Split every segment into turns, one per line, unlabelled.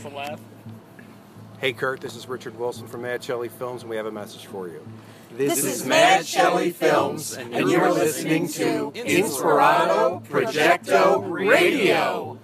To laugh.
Hey Kurt, this is Richard Wilson from Mad Shelley Films, and we have a message for you.
This is Mad Shelley Films, and you're listening to Inspirato Projecto Radio.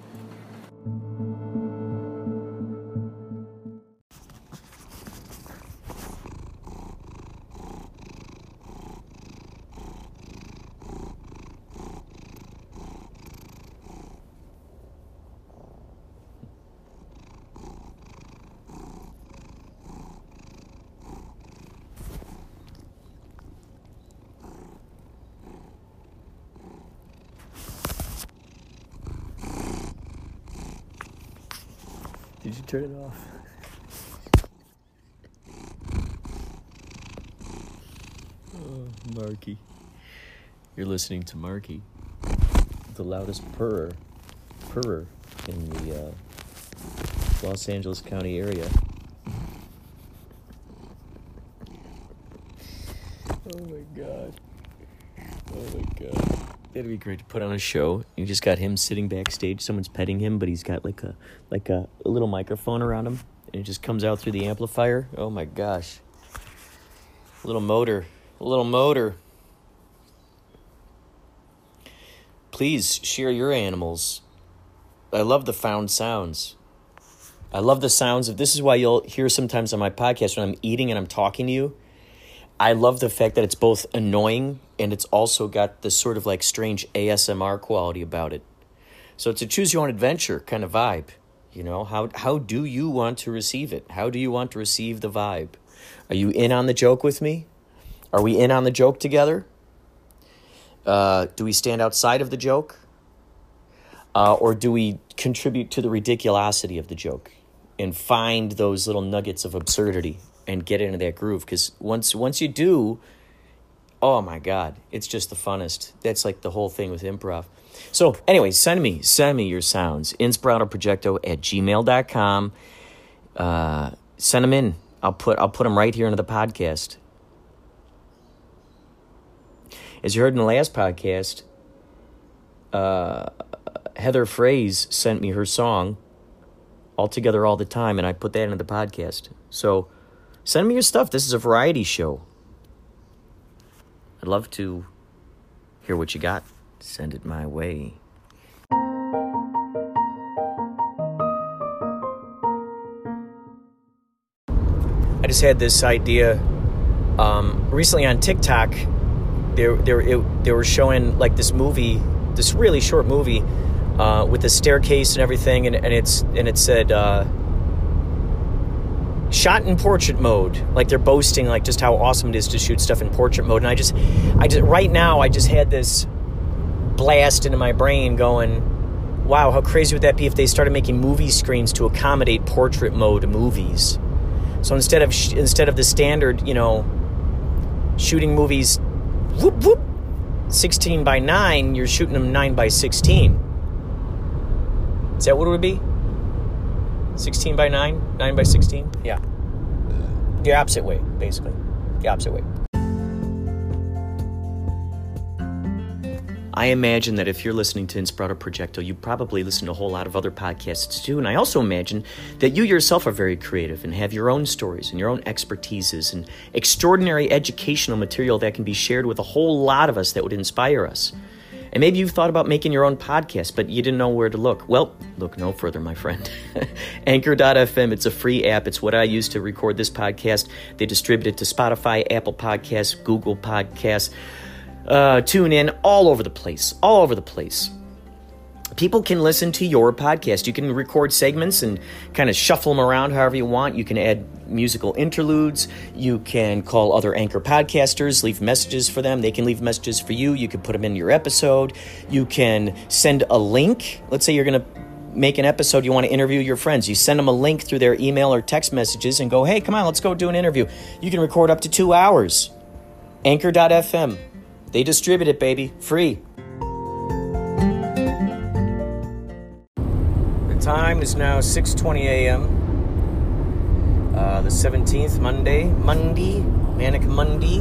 Did you turn it off? Oh, Marky. You're listening to Marky, the loudest purrer, purrer in the uh, Los Angeles County area. Oh my god. Oh my god. It'd be great to put on a show. You just got him sitting backstage. Someone's petting him, but he's got like a like a, a little microphone around him, and it just comes out through the amplifier. Oh my gosh! A little motor, a little motor. Please share your animals. I love the found sounds. I love the sounds of. This is why you'll hear sometimes on my podcast when I'm eating and I'm talking to you. I love the fact that it's both annoying and it's also got this sort of like strange ASMR quality about it. So it's a choose your own adventure kind of vibe. You know, how how do you want to receive it? How do you want to receive the vibe? Are you in on the joke with me? Are we in on the joke together? Uh, do we stand outside of the joke? Uh, or do we contribute to the ridiculosity of the joke and find those little nuggets of absurdity and get into that groove? Because once once you do, oh my god, it's just the funnest. That's like the whole thing with improv. So anyway, send me send me your sounds. Inspiratoprojecto at gmail.com. Uh, send them in. I'll put I'll put them right here into the podcast. As you heard in the last podcast, uh, Heather Phrase sent me her song all together all the time, and I put that into the podcast. So send me your stuff. This is a variety show. I'd love to hear what you got. Send it my way. I just had this idea um, recently on TikTok. They, they, it, they were showing like this movie, this really short movie uh, with the staircase and everything, and, and it's and it said uh, shot in portrait mode. Like they're boasting like just how awesome it is to shoot stuff in portrait mode. And I just, I just right now I just had this blast into my brain going, wow, how crazy would that be if they started making movie screens to accommodate portrait mode movies? So instead of sh- instead of the standard, you know, shooting movies, whoop whoop, sixteen by nine, you're shooting them nine by sixteen. Is that what it would be? 16 by 9, 9 by 16? Yeah. The opposite way, basically. The opposite way. I imagine that if you're listening to Inspirato Projecto, you probably listen to a whole lot of other podcasts too. And I also imagine that you yourself are very creative and have your own stories and your own expertises and extraordinary educational material that can be shared with a whole lot of us that would inspire us. And maybe you've thought about making your own podcast, but you didn't know where to look. Well, look no further, my friend. Anchor.fm, it's a free app. It's what I use to record this podcast. They distribute it to Spotify, Apple Podcasts, Google Podcasts, uh, TuneIn all over the place, all over the place. People can listen to your podcast. You can record segments and kind of shuffle them around however you want. You can add musical interludes. You can call other anchor podcasters, leave messages for them. They can leave messages for you. You can put them in your episode. You can send a link. Let's say you're going to make an episode, you want to interview your friends. You send them a link through their email or text messages and go, hey, come on, let's go do an interview. You can record up to two hours. Anchor.fm. They distribute it, baby, free. The time is now 6:20 a.m. Uh, the 17th, Monday, Monday, Manic Monday.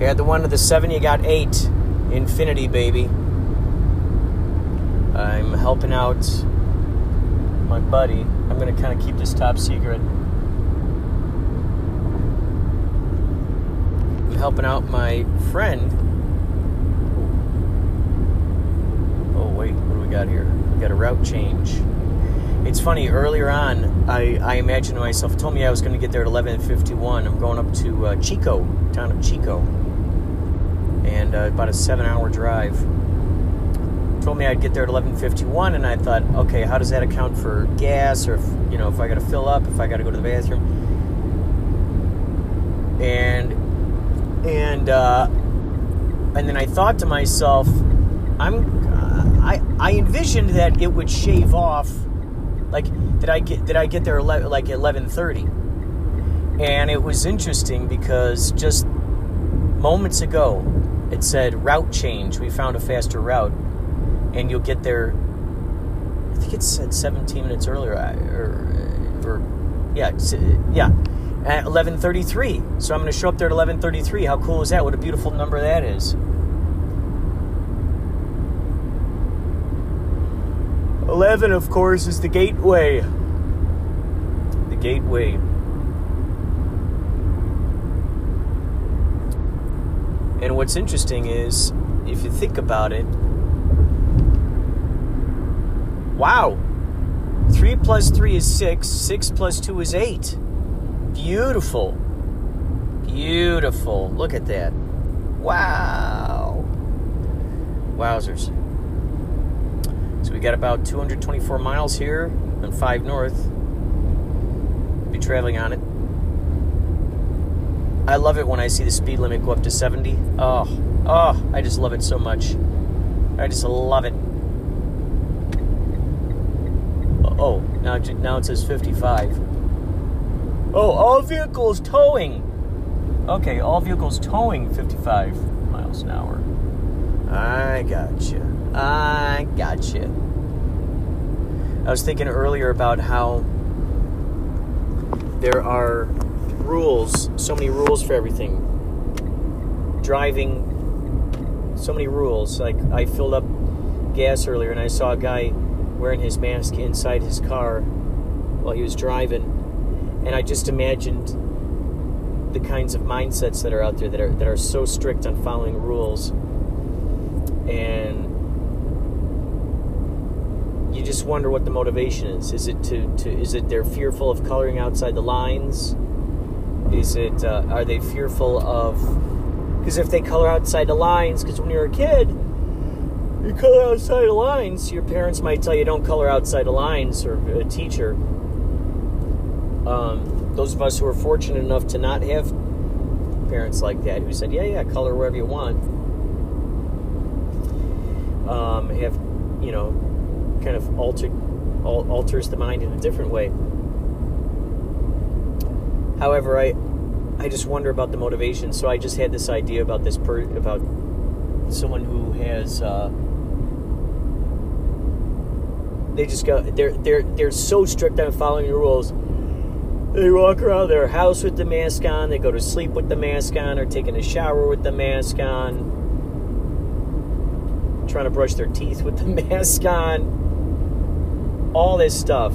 You had the one to the seven, you got eight. Infinity, baby. I'm helping out my buddy. I'm to kind of keep this top secret. Helping out my friend. Oh, wait, what do we got here? We got a route change. It's funny, earlier on, I, I imagined myself, told me I was going to get there at 11.51. I'm going up to uh, Chico, town of Chico. And uh, about a seven hour drive told me I'd get there at 11:51, and I thought, okay, how does that account for gas, or if you know, if I got to fill up, if I got to go to the bathroom, and and uh, and then I thought to myself, I'm uh, I I envisioned that it would shave off, like did I get did I get there 11, like 11:30, and it was interesting because just moments ago it said route change. We found a faster route and you'll get there. I think it said 17 minutes earlier, or, or yeah, yeah, at 11:33. So I'm going to show up there at 11:33. How cool is that? What a beautiful number that is. 11, of course, is the gateway. The gateway. And what's interesting is, if you think about it, Wow. 3 plus 3 is 6. 6 plus 2 is 8. Beautiful. Beautiful. Look at that. Wow. Wowzers. So we got about 224 miles here on 5 North. Be traveling on it. I love it when I see the speed limit go up to 70. Oh, oh, I just love it so much. I just love it. Oh, now, now it says 55. Oh, all vehicles towing. Okay, all vehicles towing 55 miles an hour. I gotcha. I gotcha. I was thinking earlier about how there are rules, so many rules for everything. Driving, so many rules. Like, I filled up gas earlier and I saw a guy wearing his mask inside his car while he was driving. And I just imagined the kinds of mindsets that are out there that are that are so strict on following rules. And you just wonder what the motivation is. Is it to, to is it they're fearful of coloring outside the lines? Is it uh, are they fearful of because if they color outside the lines because when you're a kid you color outside the lines. Your parents might tell you don't color outside the lines, or a teacher. Um, those of us who are fortunate enough to not have parents like that who said, "Yeah, yeah, color wherever you want," um, have you know, kind of alter, alters the mind in a different way. However, I I just wonder about the motivation. So I just had this idea about this per, about someone who has. Uh, they just go. They're they're they're so strict on following the rules. They walk around their house with the mask on. They go to sleep with the mask on, or taking a shower with the mask on. Trying to brush their teeth with the mask on. All this stuff.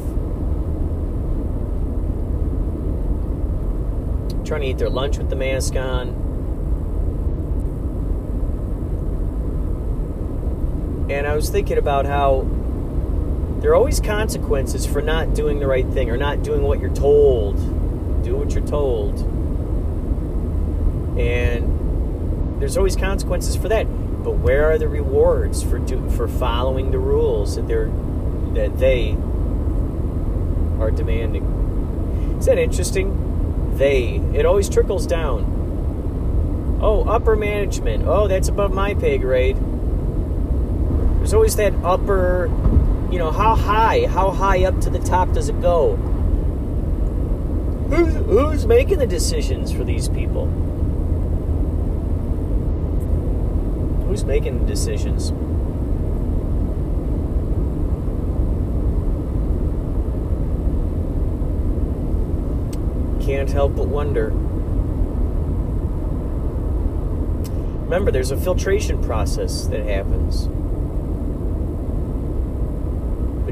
Trying to eat their lunch with the mask on. And I was thinking about how there are always consequences for not doing the right thing or not doing what you're told. Do what you're told. And there's always consequences for that. But where are the rewards for do, for following the rules that they're that they are demanding? Is that interesting? They. It always trickles down. Oh, upper management. Oh, that's above my pay grade. There's always that upper you know, how high, how high up to the top does it go? Who's, who's making the decisions for these people? Who's making the decisions? Can't help but wonder. Remember, there's a filtration process that happens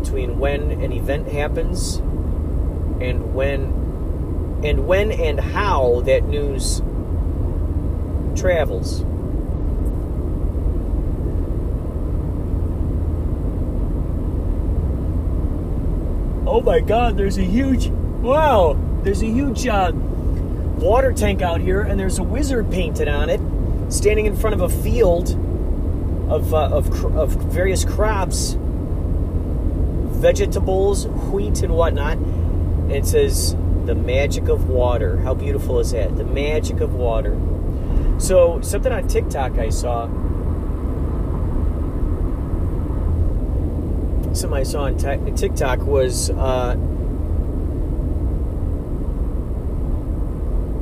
between when an event happens and when and when and how that news travels. Oh my god, there's a huge wow, there's a huge uh, water tank out here and there's a wizard painted on it standing in front of a field of, uh, of, of various crops, vegetables, wheat, and whatnot. And it says, The magic of water. How beautiful is that? The magic of water. So, something on TikTok I saw. Something I saw on TikTok was. Uh,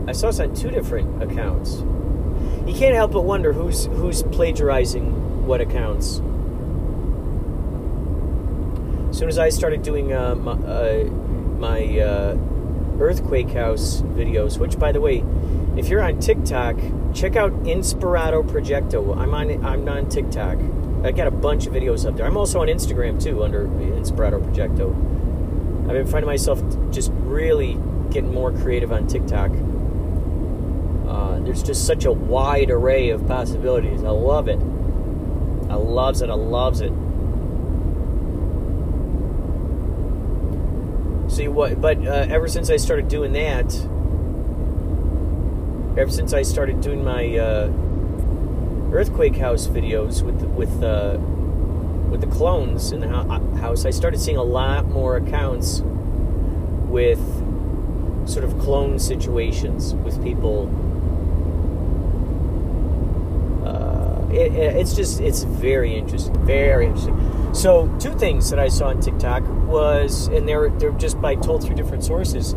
I saw this on two different accounts. You can't help but wonder who's who's plagiarizing what accounts. As soon as I started doing uh, my, uh, my uh, earthquake house videos, which by the way, if you're on TikTok, check out Inspirato Projecto. I'm on I'm on TikTok. I got a bunch of videos up there. I'm also on Instagram too under Inspirato Projecto. I've been finding myself just really getting more creative on TikTok. Uh, there's just such a wide array of possibilities. I love it. I loves it. I loves it. See what? But uh, ever since I started doing that, ever since I started doing my uh, earthquake house videos with with uh, with the clones in the house, I started seeing a lot more accounts with sort of clone situations with people. Uh, it, it- it's just it's very interesting, very interesting. So two things that I saw on TikTok was, and they're they're just by told through different sources,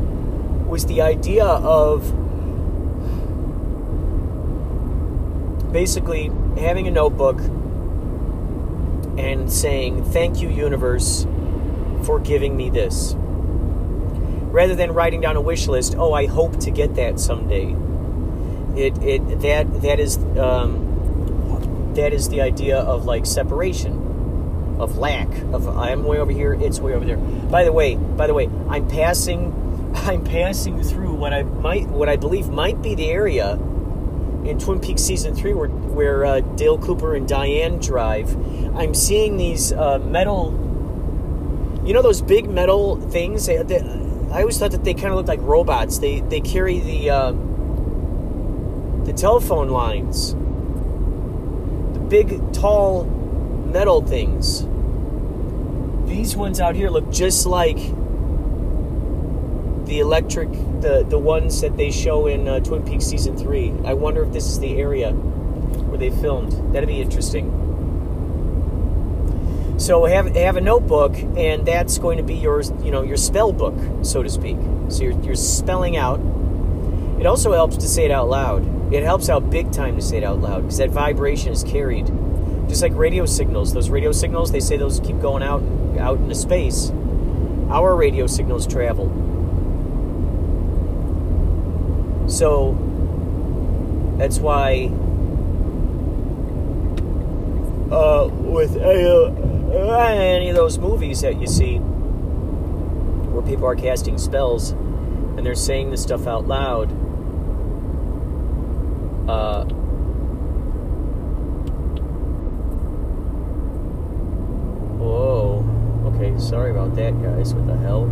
was the idea of basically having a notebook and saying thank you universe for giving me this rather than writing down a wish list oh i hope to get that someday it it that that is um, that is the idea of like separation of lack of i'm way over here it's way over there by the way by the way i'm passing i'm passing through what i might what i believe might be the area in Twin Peaks season three, where where uh, Dale Cooper and Diane drive, I'm seeing these uh, metal. You know those big metal things? They, they, I always thought that they kind of looked like robots. They they carry the uh, the telephone lines. Big tall metal things. These ones out here look just like the electric the the ones that they show in uh, Twin Peaks season three. I wonder if this is the area where they filmed. That'd be interesting. So have have a notebook, and that's going to be your you know your spell book, so to speak. So you're you're spelling out. It also helps to say it out loud. It helps out big time to say it out loud because that vibration is carried, just like radio signals. Those radio signals, they say those keep going out out into space. Our radio signals travel. So that's why uh, with uh, any of those movies that you see where people are casting spells and they're saying this stuff out loud. Uh, whoa. Okay, sorry about that, guys. What the hell?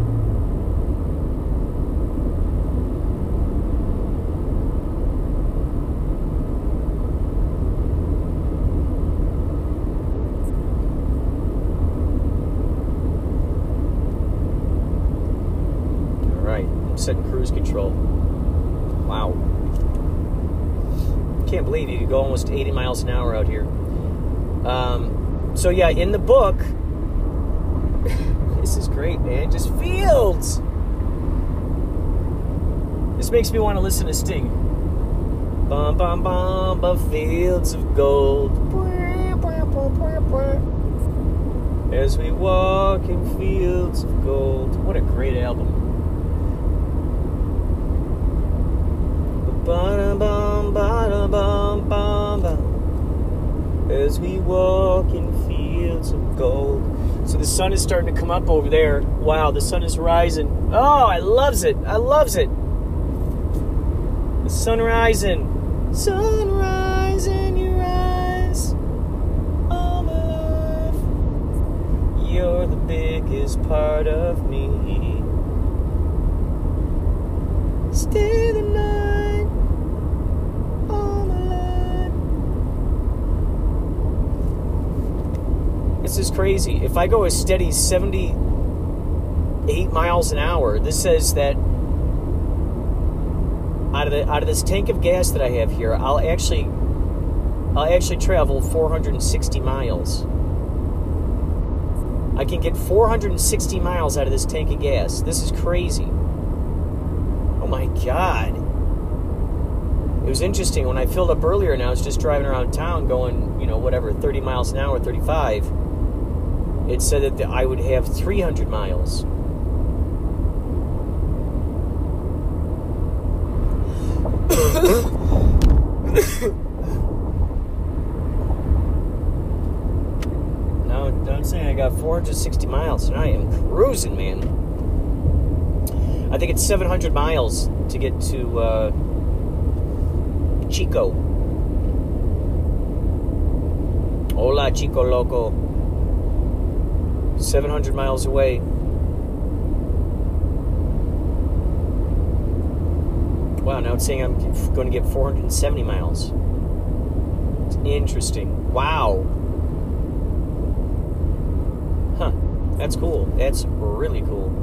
All right, I'm setting cruise control. Wow. Can't believe you could go almost 80 miles an hour out here. Um, so, yeah, in the book, this is great, man. Just fields. This makes me want to listen to Sting. Bum, bum, bum, but fields of gold. As we walk in fields of gold. What a great album. As we walk in fields of gold. So the sun is starting to come up over there. Wow, the sun is rising. Oh, I loves it. I loves it. The sun rising. Sun rising, your eyes. Oh, my. You're the biggest part of me. Stay the night. All my life. This is crazy. If I go a steady 78 miles an hour, this says that out of the out of this tank of gas that I have here, I'll actually I'll actually travel 460 miles. I can get 460 miles out of this tank of gas. This is crazy. Oh my god. It was interesting when I filled up earlier and I was just driving around town going, you know, whatever, 30 miles an hour, 35. It said that I would have 300 miles. no, don't say I got 460 miles and I am cruising, man. I think it's 700 miles to get to uh, Chico. Hola, Chico Loco. 700 miles away. Wow, now it's saying I'm going to get 470 miles. It's interesting. Wow. Huh. That's cool. That's really cool.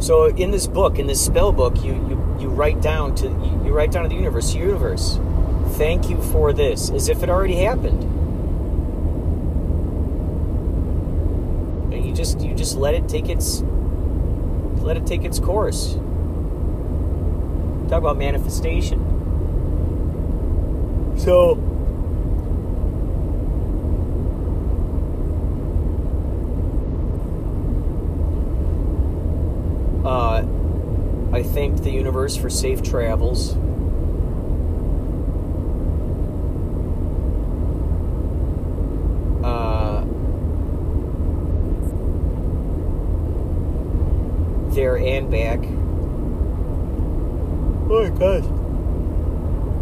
So in this book, in this spell book, you you, you write down to you, you write down to the universe, universe. Thank you for this, as if it already happened. And you just you just let it take its let it take its course. Talk about manifestation. So uh, I thank the universe for safe travels. Uh, there and back. Oh my gosh.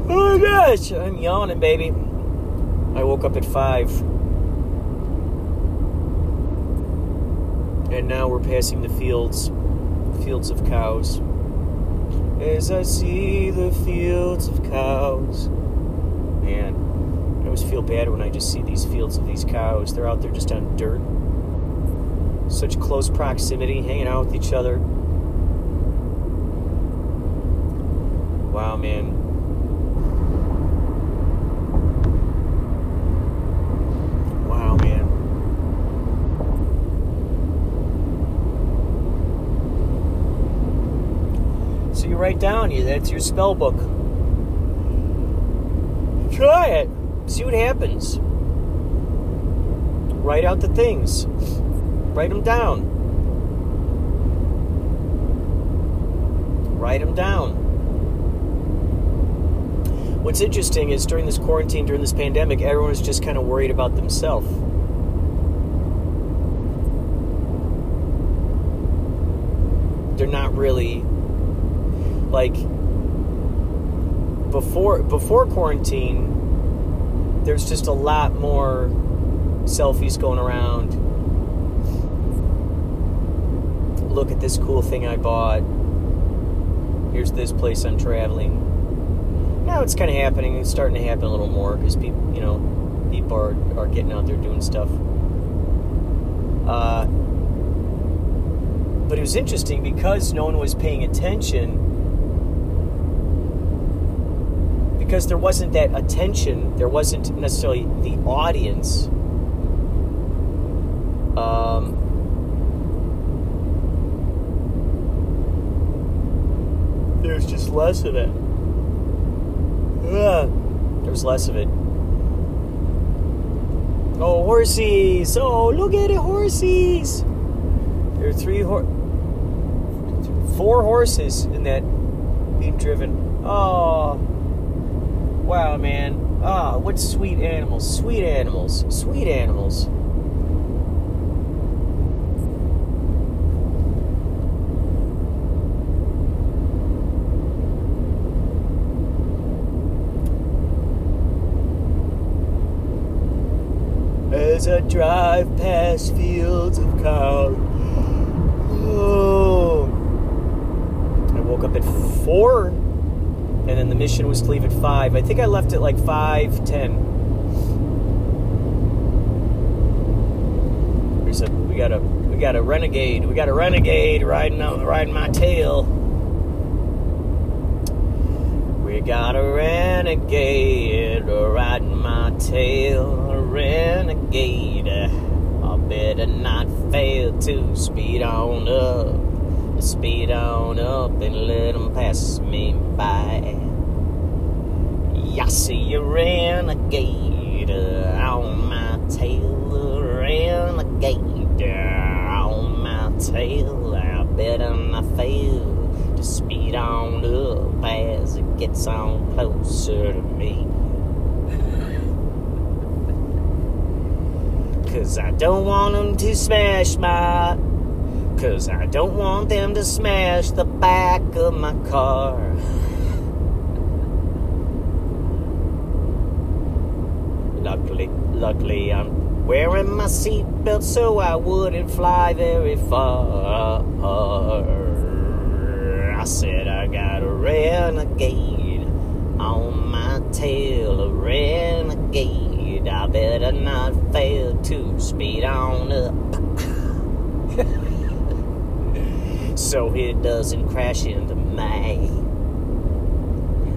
Oh my gosh. I'm yawning, baby. I woke up at 5. And now we're passing the fields. Fields of cows. As I see the fields of cows. Man, I always feel bad when I just see these fields of these cows. They're out there just on dirt. Such close proximity, hanging out with each other. Wow, man. Wow, man. Write down, you that's your spell book. Try it. See what happens. Write out the things. Write them down. Write them down. What's interesting is during this quarantine, during this pandemic, everyone is just kind of worried about themselves. They're not really like before before quarantine. There's just a lot more selfies going around. Look at this cool thing I bought. Here's this place I'm traveling now it's kind of happening. It's starting to happen a little more because people, you know, people are, are getting out there doing stuff. Uh, but it was interesting because no one was paying attention. Because there wasn't that attention, there wasn't necessarily the audience. Um, there's just less of it. Ugh. There was less of it. Oh, horsies! Oh, look at it, horses! There are three hor- four horses in that being driven. Oh, wow, man, ah, oh, what sweet animals, sweet animals, sweet animals. As I drive past fields of cows, oh, I woke up at four and then the mission was to leave at five. I think I left at like five ten. There's a we got a we got a renegade. We got a renegade riding on riding my tail. We got a renegade riding my tail. A renegade. I better not fail to speed on up. Speed on up and let 'em pass me by. I see a renegade on my tail. A renegade on my tail. I better not fail to speed on up as it gets on closer to me. Cause I don't want them to smash my. Cause I don't want them to smash the back of my car. Luckily, luckily, I'm wearing my seatbelt so I wouldn't fly very far. I said I got a renegade on my tail, a renegade. I better not fail to speed on up. So it doesn't crash into me.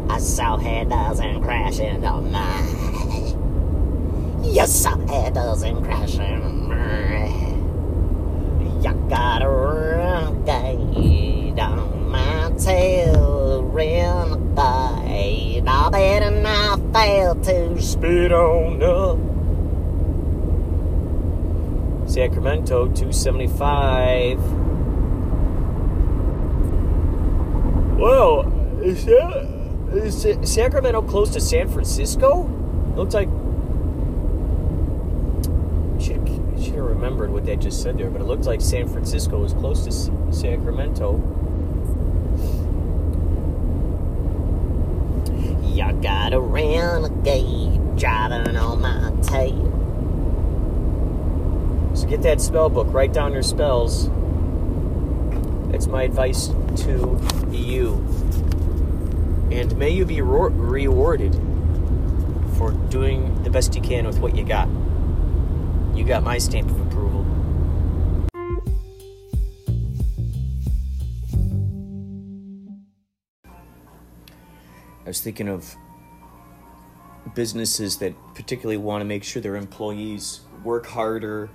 I saw it doesn't crash into me. Yes, it doesn't crash into me. You got a renegade on my tail, renegade. I bet better not fail to speed on up. Sacramento 275. Whoa, is that is Sacramento close to San Francisco? Looks like should should have remembered what they just said there, but it looked like San Francisco is close to Sacramento. Y'all got a renegade driving on my tail. So get that spell book, write down your spells. That's my advice to you. And may you be rewarded for doing the best you can with what you got. You got my stamp of approval. I was thinking of businesses that particularly want to make sure their employees work harder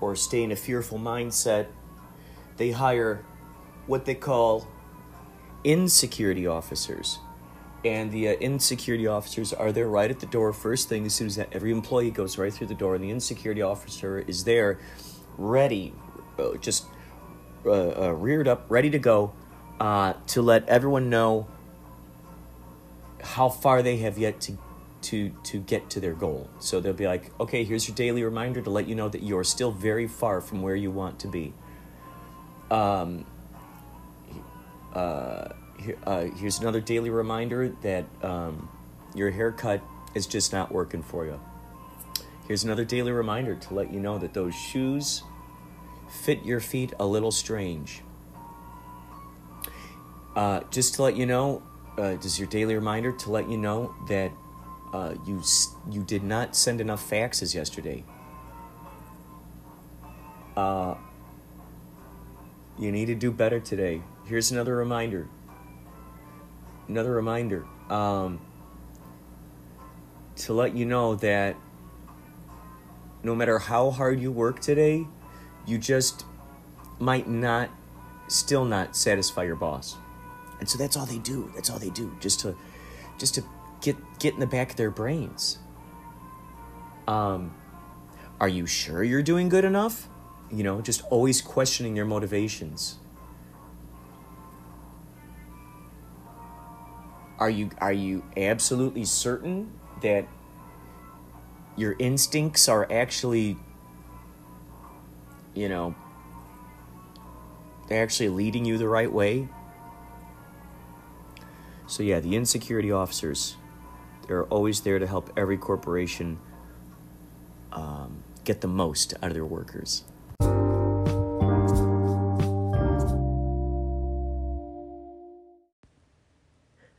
or stay in a fearful mindset. They hire what they call insecurity officers. And the uh, insecurity officers are there right at the door first thing as soon as every employee goes right through the door. And the insecurity officer is there ready, uh, just uh, uh, reared up, ready to go uh, to let everyone know how far they have yet to to to get to their goal. So they'll be like, "Okay, here's your daily reminder to let you know that you're still very far from where you want to be." Um. Uh, uh, here's another daily reminder that um, your haircut is just not working for you. Here's another daily reminder to let you know that those shoes fit your feet a little strange. Uh, just to let you know, uh, is your daily reminder to let you know that uh, you you did not send enough faxes yesterday. Uh, you need to do better today. Here's another reminder. Another reminder um, to let you know that no matter how hard you work today, you just might not, still not satisfy your boss. And so that's all they do. That's all they do, just to, just to get get in the back of their brains. Um, are you sure you're doing good enough? You know, just always questioning their motivations. Are you are you absolutely certain that your instincts are actually you know they're actually leading you the right way? So yeah, the insecurity officers, they're always there to help every corporation um, get the most out of their workers.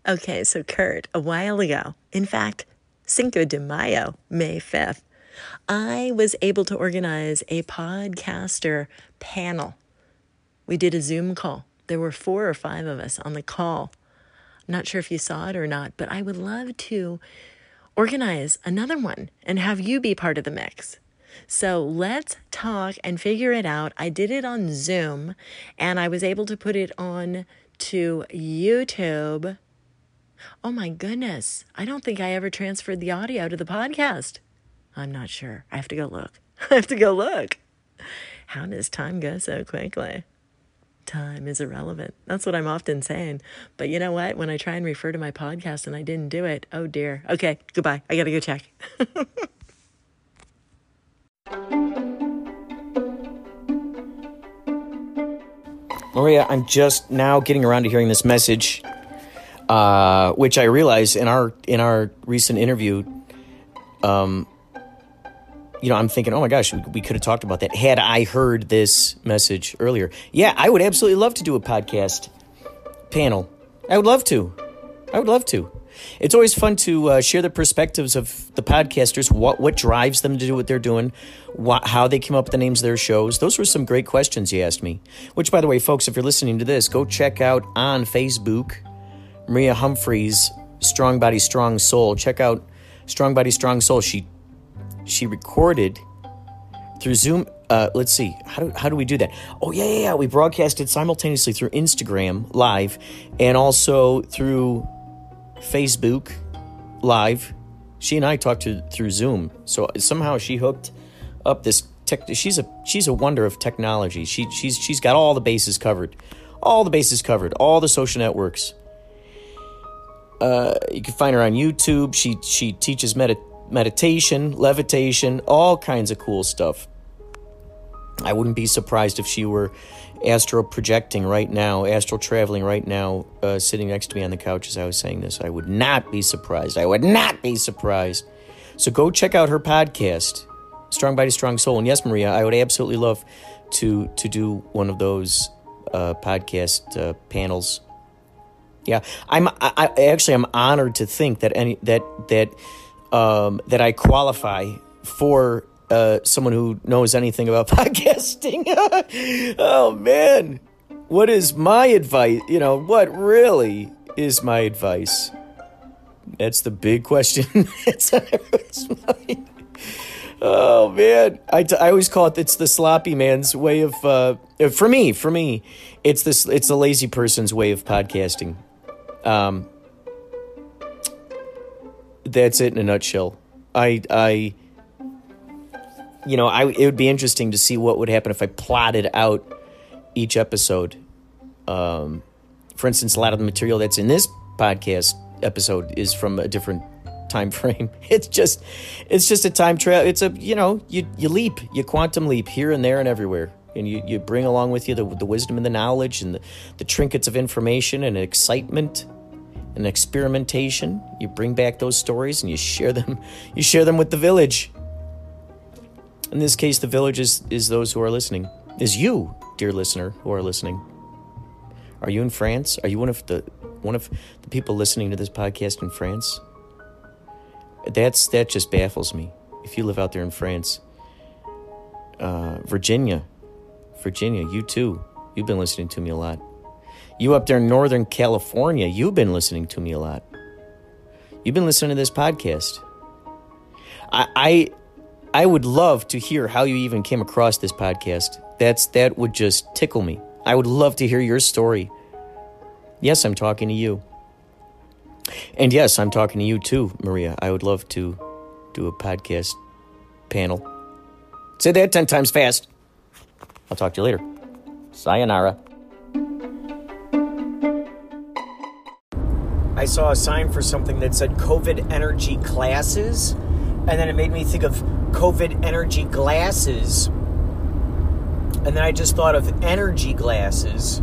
Okay, so Kurt, a while ago, in fact, Cinco de Mayo, May 5th, I was able to organize a podcaster panel. We did a Zoom call. There were four or five of us on the call. I'm not sure if you saw it or not, but I would love to organize another one and have you be part of the mix. So let's talk and figure it out. I did it on Zoom and I was able to put it on to YouTube Oh my goodness. I don't think I ever transferred the audio to the podcast. I'm not sure. I have to go look. I have to go look. How does time go so quickly? Time is irrelevant. That's what I'm often saying. But you know what? When I try and refer to my podcast and I didn't do it, oh dear. Okay, goodbye. I got to go check.
Maria, I'm just now getting around to hearing this message uh, which I realized in our in our recent interview, um, you know, I'm thinking, oh my gosh, we, we could have talked about that had I heard this message earlier. Yeah, I would absolutely love to do a podcast panel. I would love to. I would love to. It's always fun to uh, share the perspectives of the podcasters, what what drives them to do what they're doing, what, how they came up with the names of their shows. Those were some great questions you asked me. Which, by the way, folks, if you're listening to this, go check out on Facebook Maria Humphreys, Strong Body, Strong Soul. Check out Strong Body, Strong Soul. She she recorded through Zoom. Uh, let's see, how do, how do we do that? Oh, yeah, yeah, yeah. We broadcasted simultaneously through Instagram Live and also through Facebook Live. She and I talked to through Zoom. So somehow she hooked up this tech. She's a she's a wonder of technology. She she's she's got all the bases covered, all the bases covered, all the social networks. Uh, you can find her on YouTube. She she teaches med- meditation, levitation, all kinds of cool stuff. I wouldn't be surprised if she were astral projecting right now, astral traveling right now, uh, sitting next to me on the couch as I was saying this. I would not be surprised. I would not be surprised. So go check out her podcast, Strong Body, Strong Soul. And yes, Maria, I would absolutely love to to do one of those uh, podcast uh, panels yeah, I'm. I, I actually I'm honored to think that any that that um, that I qualify for uh, someone who knows anything about podcasting. oh man, what is my advice? You know, what really is my advice? That's the big question. That's oh man, I, t- I always call it it's the sloppy man's way of uh, for me. For me, it's this it's the lazy person's way of podcasting. Um, that's it in a nutshell. I, I, you know, I it would be interesting to see what would happen if I plotted out each episode. Um, for instance, a lot of the material that's in this podcast episode is from a different time frame. It's just, it's just a time trail. It's a, you know, you you leap, you quantum leap here and there and everywhere and you, you bring along with you the, the wisdom and the knowledge and the, the trinkets of information and excitement and experimentation. You bring back those stories and you share them. You share them with the village. In this case, the village is, is those who are listening. Is you, dear listener, who are listening. Are you in France? Are you one of the one of the people listening to this podcast in France? That's that just baffles me. If you live out there in France, uh, Virginia, Virginia, you too. You've been listening to me a lot. You up there in Northern California, you've been listening to me a lot. You've been listening to this podcast. I, I, I would love to hear how you even came across this podcast. That's that would just tickle me. I would love to hear your story. Yes, I'm talking to you. And yes, I'm talking to you too, Maria. I would love to do a podcast panel. Say that 10 times fast. I'll talk to you later. Sayonara. I saw a sign for something that said COVID energy classes, and then it made me think of COVID energy glasses. And then I just thought of energy glasses.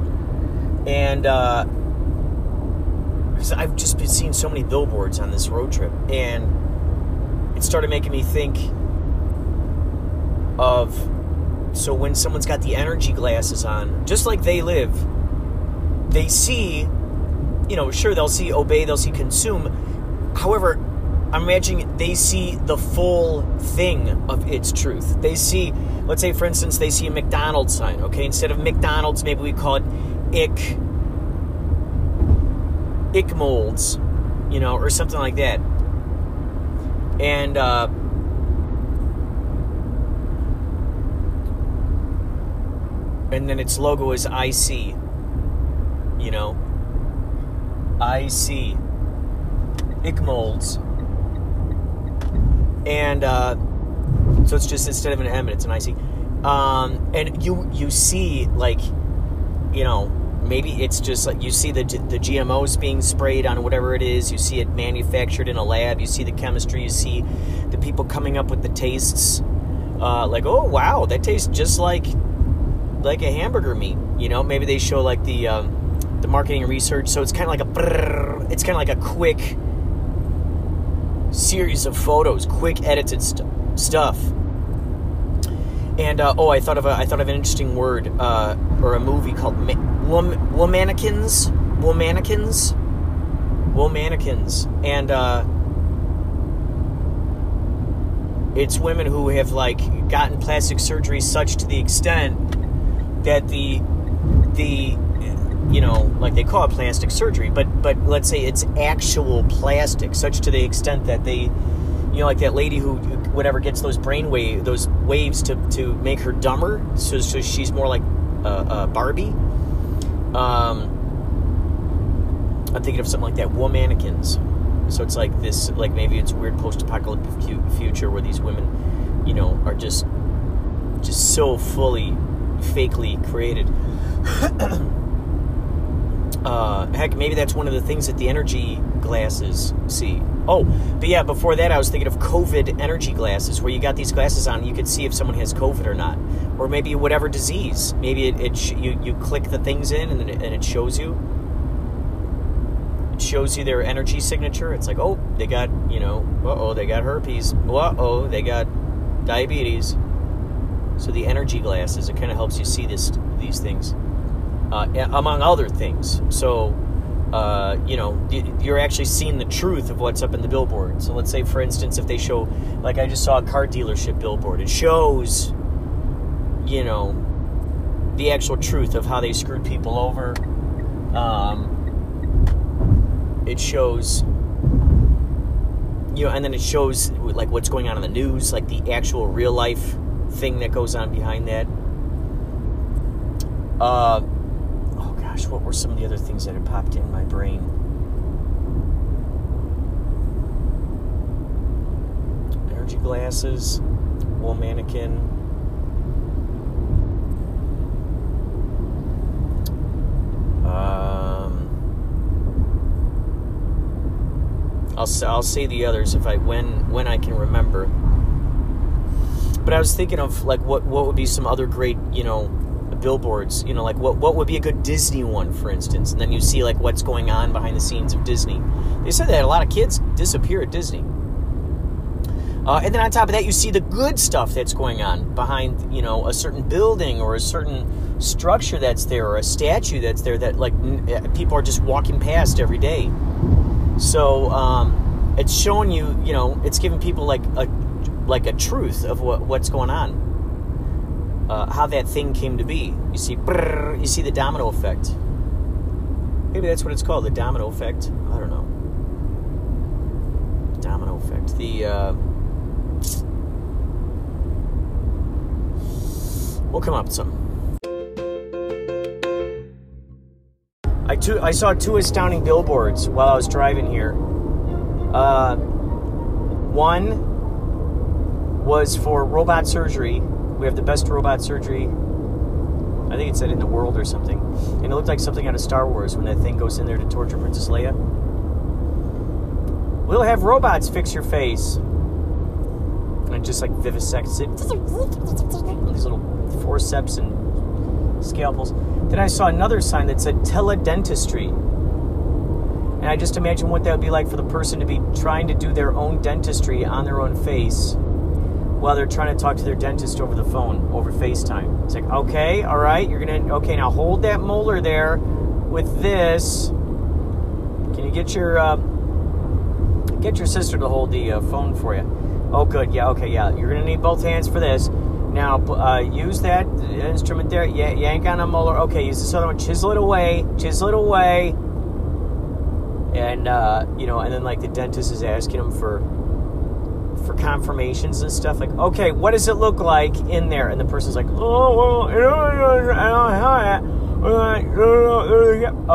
And uh, I've just been seeing so many billboards on this road trip, and it started making me think of so when someone's got the energy glasses on, just like they live, they see, you know, sure they'll see obey, they'll see consume. However, I'm imagining they see the full thing of its truth. They see, let's say, for instance, they see a McDonald's sign. Okay, instead of McDonald's, maybe we call it ick, ick molds, you know, or something like that. And uh, and then its logo is IC. You know, IC. Ick molds. And uh, so it's just instead of an M, it's an IC. Um, and you you see like, you know, maybe it's just like you see the the GMOs being sprayed on whatever it is. You see it manufactured in a lab. You see the chemistry. You see the people coming up with the tastes. Uh, like, oh wow, that tastes just like like a hamburger meat. You know, maybe they show like the um, the marketing research. So it's kind of like a brrr, it's kind of like a quick series of photos, quick edited st- stuff. And uh, oh, I thought of a I thought of an interesting word uh, or a movie called Ma- Wom- Womannequins, Womannequins, Womannequins, and uh, it's women who have like gotten plastic surgery such to the extent that the the you know like they call it plastic surgery but but let's say it's actual plastic such to the extent that they you know like that lady who whatever gets those brain wave those waves to to make her dumber so, so she's more like a, barbie. Um i'm thinking of something like that womannequins so it's like this like maybe it's weird post-apocalyptic future where these women you know are just just so fully fakely created. uh, heck, maybe that's one of the things that the energy glasses see. Oh, but yeah, before that, I was thinking of COVID energy glasses, where you got these glasses on, you could see if someone has COVID or not, or maybe whatever disease. Maybe it, it sh- you you click the things in, and it, and it shows you. It shows you their energy signature. It's like, oh, they got you know, uh oh, they got herpes. Uh oh, they got diabetes. So the energy glasses, it kind of helps you see this these things, uh, among other things. So, uh, you know, you're actually seeing the truth of what's up in the billboard. So let's say, for instance, if they show, like I just saw a car dealership billboard, it shows, you know, the actual truth of how they screwed people over. Um, it shows you know, and then it shows like what's going on in the news, like the actual real life thing that goes on behind that. Uh, oh gosh, what were some of the other things that had popped in my brain? Energy glasses, wool mannequin. Um, I'll I'll say the others if I when when I can remember. But I was thinking of like what what would be some other great you know billboards you know like what what would be a good Disney one for instance and then you see like what's going on behind the scenes of Disney. They said that a lot of kids disappear at Disney. Uh, and then on top of that, you see the good stuff that's going on behind, you know, a certain building or a certain structure that's there or a statue that's there that like eh, people are just walking past every day. So um, it's showing you, you know, it's giving people like a like a truth of what, what's going on, uh, how that thing came to be. You see, brrr, you see the domino effect. Maybe that's what it's called, the domino effect. I don't know. Domino effect. The uh, we'll come up with some. I, two, I saw two astounding billboards while I was driving here. Uh, one was for robot surgery. We have the best robot surgery. I think it said in the world or something. And it looked like something out of Star Wars when that thing goes in there to torture Princess Leia. We'll have robots fix your face. And just like vivisects it. These little forceps and scalpels. Then I saw another sign that said teledentistry. And I just imagine what that would be like for the person to be trying to do their own dentistry on their own face while they're trying to talk to their dentist over the phone, over FaceTime. It's like, okay, all right, you're gonna, okay, now hold that molar there with this. Can you get your, uh, get your sister to hold the uh, phone for you? Oh, good, yeah, okay, yeah. You're gonna need both hands for this. Now, uh, use that instrument there. Yeah, yank on a molar. Okay, use this other one. Chisel it away. Chisel it away. And uh, you know, and then like the dentist is asking him for for confirmations and stuff. Like, okay, what does it look like in there? And the person's like, oh, well,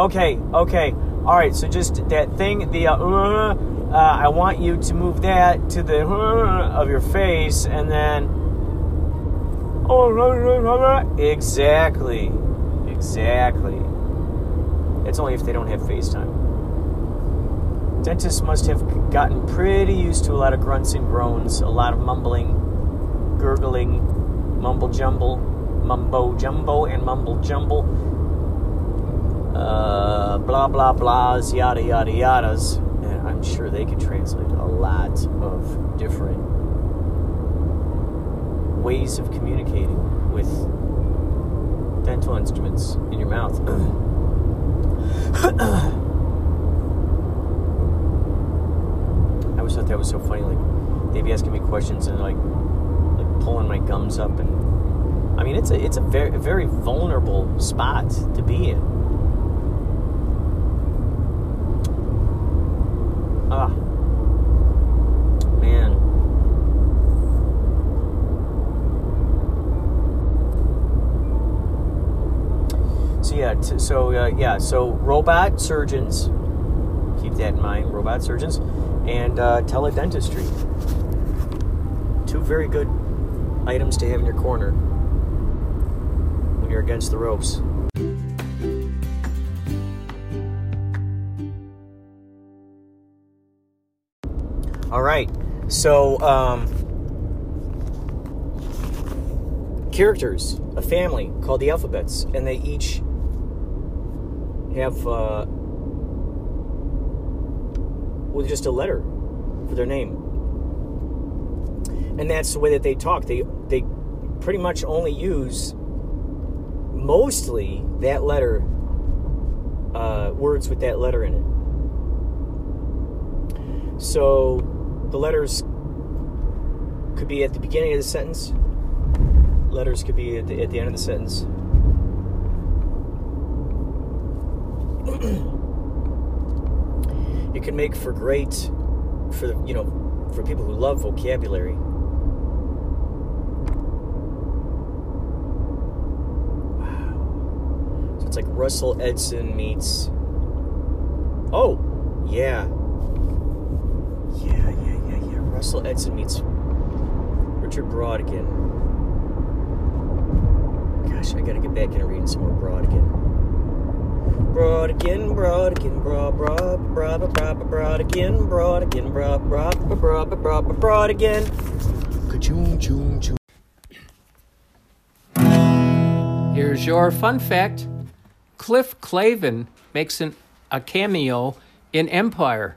okay, okay, all right. So just that thing, the uh, uh, I want you to move that to the uh, of your face, and then Exactly. Exactly. It's only if they don't have FaceTime. Dentists must have gotten pretty used to a lot of grunts and groans, a lot of mumbling, gurgling, mumble jumble, mumbo jumbo, and mumble jumble. Uh, blah blah blahs, yada yada yadas. And I'm sure they could translate a lot of different ways of communicating with dental instruments in your mouth. I always thought that was so funny. Like they'd be asking me questions and like like pulling my gums up, and I mean it's a it's a very very vulnerable spot to be in. Ah, man. So yeah, t- so uh, yeah, so robot surgeons. Keep that in mind, robot surgeons, and uh, teledentistry. Two very good items to have in your corner when you're against the ropes. All right, so um, characters, a family called the alphabets, and they each have uh, with just a letter for their name, and that's the way that they talk. They they pretty much only use mostly that letter uh, words with that letter in it. So the letters could be at the beginning of the sentence. Letters could be at the, at the end of the sentence. It can make for great for you know for people who love vocabulary. Wow. So it's like russell edson meets oh yeah. Yeah yeah yeah yeah. Russell edson meets richard Brautigan gosh i gotta get back into reading some more Brautigan broad again, broad, broad, broad, broad, broad again, broad again, broad, broad, broad, broad, broad again. Ka-choom, choom, choom.
Here's your fun fact Cliff Clavin makes an, a cameo in Empire.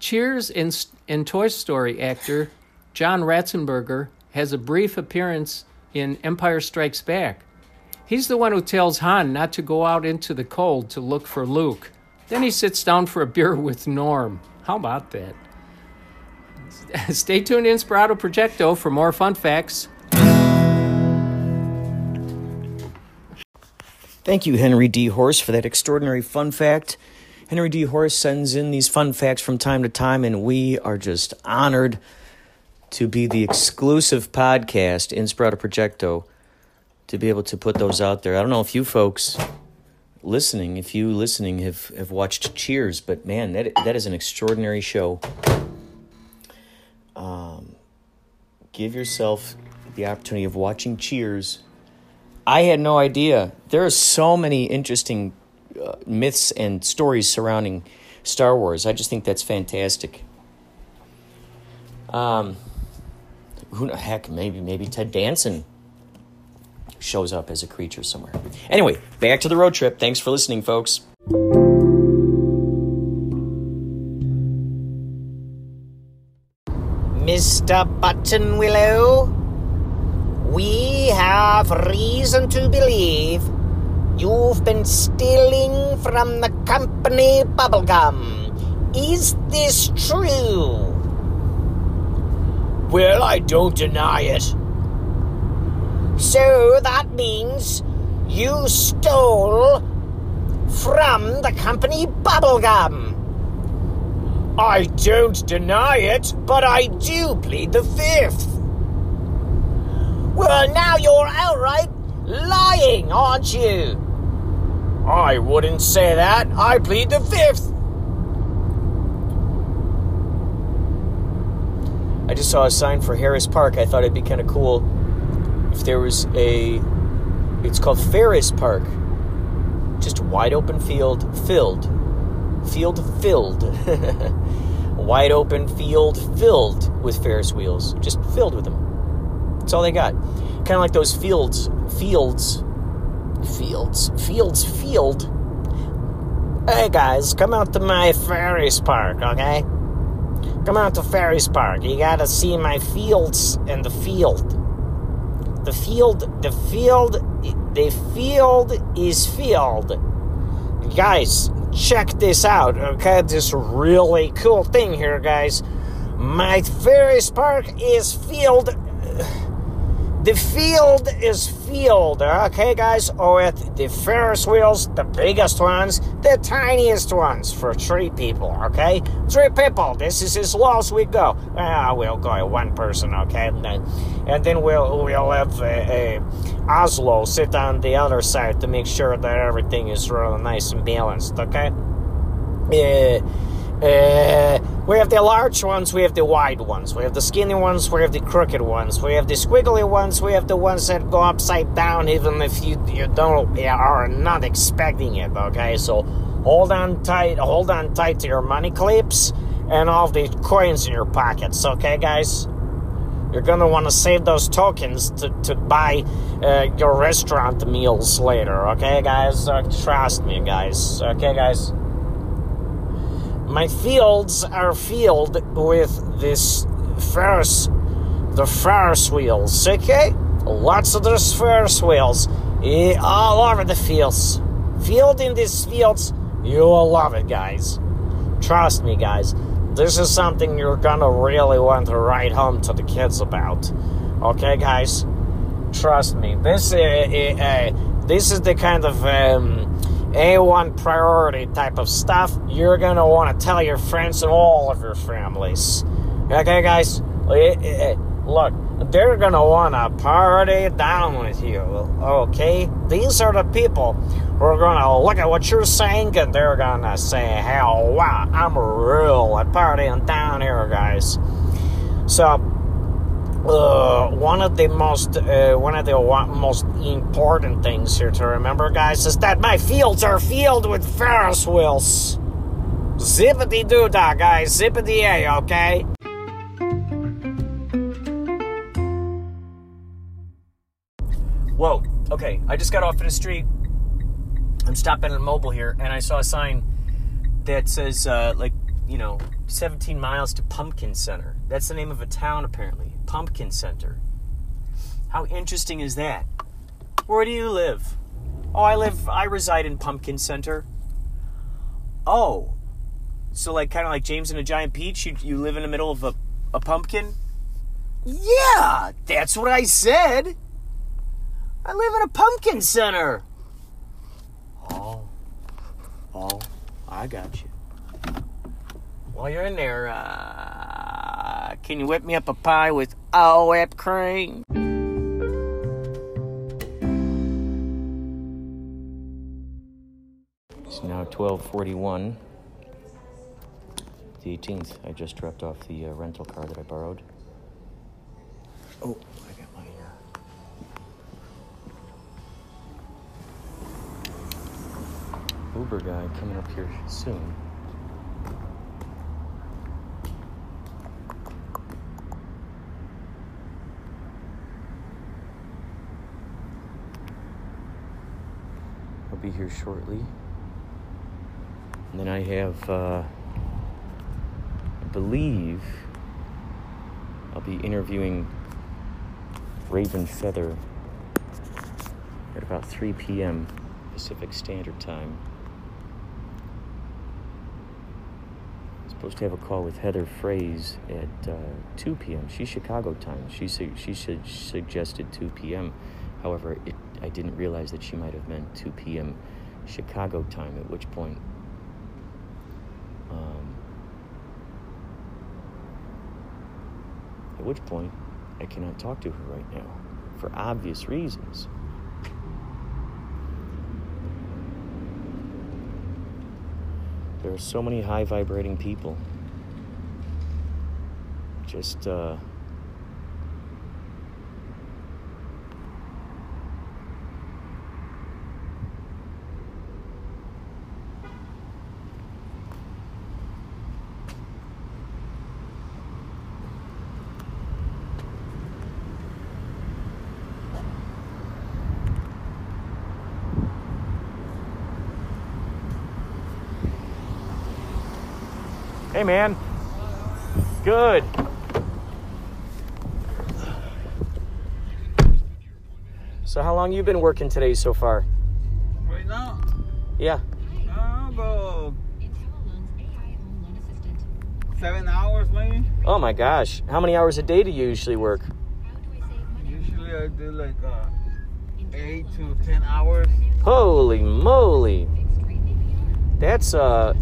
Cheers and, and Toy Story actor John Ratzenberger has a brief appearance in Empire Strikes Back. He's the one who tells Han not to go out into the cold to look for Luke. Then he sits down for a beer with Norm. How about that? Stay tuned in Inspirato Projecto for more fun facts.
Thank you, Henry D. Horse, for that extraordinary fun fact. Henry D. Horse sends in these fun facts from time to time, and we are just honored to be the exclusive podcast, Inspirato Projecto, to be able to put those out there. I don't know if you folks listening, if you listening have, have watched Cheers, but man, that that is an extraordinary show. Um, give yourself the opportunity of watching Cheers. I had no idea. There are so many interesting uh, myths and stories surrounding Star Wars. I just think that's fantastic. Um, who the heck, maybe maybe Ted Danson shows up as a creature somewhere. Anyway, back to the road trip. Thanks for listening, folks. Mr.
Dr. Button Willow. We have reason to believe you've been stealing from the company bubblegum. Is this true?
Well, I don't deny it.
So that means you stole from the company bubblegum.
I don't deny it, but I do plead the fifth.
Well, now you're outright lying, aren't you?
I wouldn't say that. I plead the fifth.
I just saw a sign for Harris Park. I thought it'd be kind of cool if there was a. It's called Ferris Park. Just wide open field filled. Field filled. wide open field filled with Ferris wheels. Just filled with them. That's all they got. Kind of like those fields. Fields. Fields. Fields. Field.
Hey guys, come out to my Ferris Park, okay? Come out to Ferris Park. You gotta see my fields and the field. The field, the field, the field is filled. Guys, check this out, okay? This really cool thing here, guys. My Ferris Park is filled. The field is filled, okay, guys? With the Ferris wheels, the biggest ones, the tiniest ones for three people, okay? Three people. This is as low as we go. Ah, we'll go one person, okay? And then, and then we'll we'll have uh, uh, Oslo sit on the other side to make sure that everything is really nice and balanced, okay? Uh, uh, we have the large ones, we have the wide ones, we have the skinny ones, we have the crooked ones, we have the squiggly ones, we have the ones that go upside down even if you you don't are not expecting it. Okay, so hold on tight, hold on tight to your money clips and all the coins in your pockets. Okay, guys. You're gonna want to save those tokens to, to buy uh, your restaurant meals later, okay, guys? Uh, trust me, guys. Okay, guys? My fields are filled with this Ferris, the Ferris wheels, okay? Lots of those Ferris wheels eh, all over the fields. Field in these fields, you will love it, guys. Trust me, guys. This is something you're gonna really want to write home to the kids about. Okay, guys? Trust me. This, uh, uh, uh, this is the kind of um, a1 priority type of stuff you're going to want to tell your friends and all of your families. Okay, guys? Look, they're going to want to party down with you. Okay? These are the people who are going to look at what you're saying and they're going to say, hell, wow, I'm real at partying down here, guys. So, uh, one of the most uh, one of the most important things here to remember, guys, is that my fields are filled with Ferris wheels. Zippity doo dah, guys. Zippity a, okay?
Whoa. Okay, I just got off in the street. I'm stopping at Mobil here, and I saw a sign that says, uh, like, you know, 17 miles to Pumpkin Center. That's the name of a town, apparently. Pumpkin Center. How interesting is that? Where do you live? Oh, I live, I reside in Pumpkin Center. Oh, so like kind of like James and a Giant Peach, you, you live in the middle of a, a pumpkin? Yeah, that's what I said. I live in a pumpkin center. Oh, oh, I got you. While you're in there, uh, can you whip me up a pie with all whipped cream? It's now 1241. The 18th. I just dropped off the uh, rental car that I borrowed. Oh, I got my. Uh... Uber guy coming up here soon. Be here shortly. And then I have, uh, I believe, I'll be interviewing Raven Feather at about 3 p.m. Pacific Standard Time. I'm supposed to have a call with Heather Phrase at uh, 2 p.m. She's Chicago time. She su- she su- suggested 2 p.m. However, it, I didn't realize that she might have meant 2 p.m. Chicago time. At which point, um, at which point, I cannot talk to her right now for obvious reasons. There are so many high vibrating people. Just, uh, Hey, man. Good. So, how long you been working today so far?
Right now,
Yeah.
uh, about seven hours maybe.
Oh my gosh. How many hours a day do you usually work?
Usually I do like uh, eight to ten hours.
Holy moly. That's uh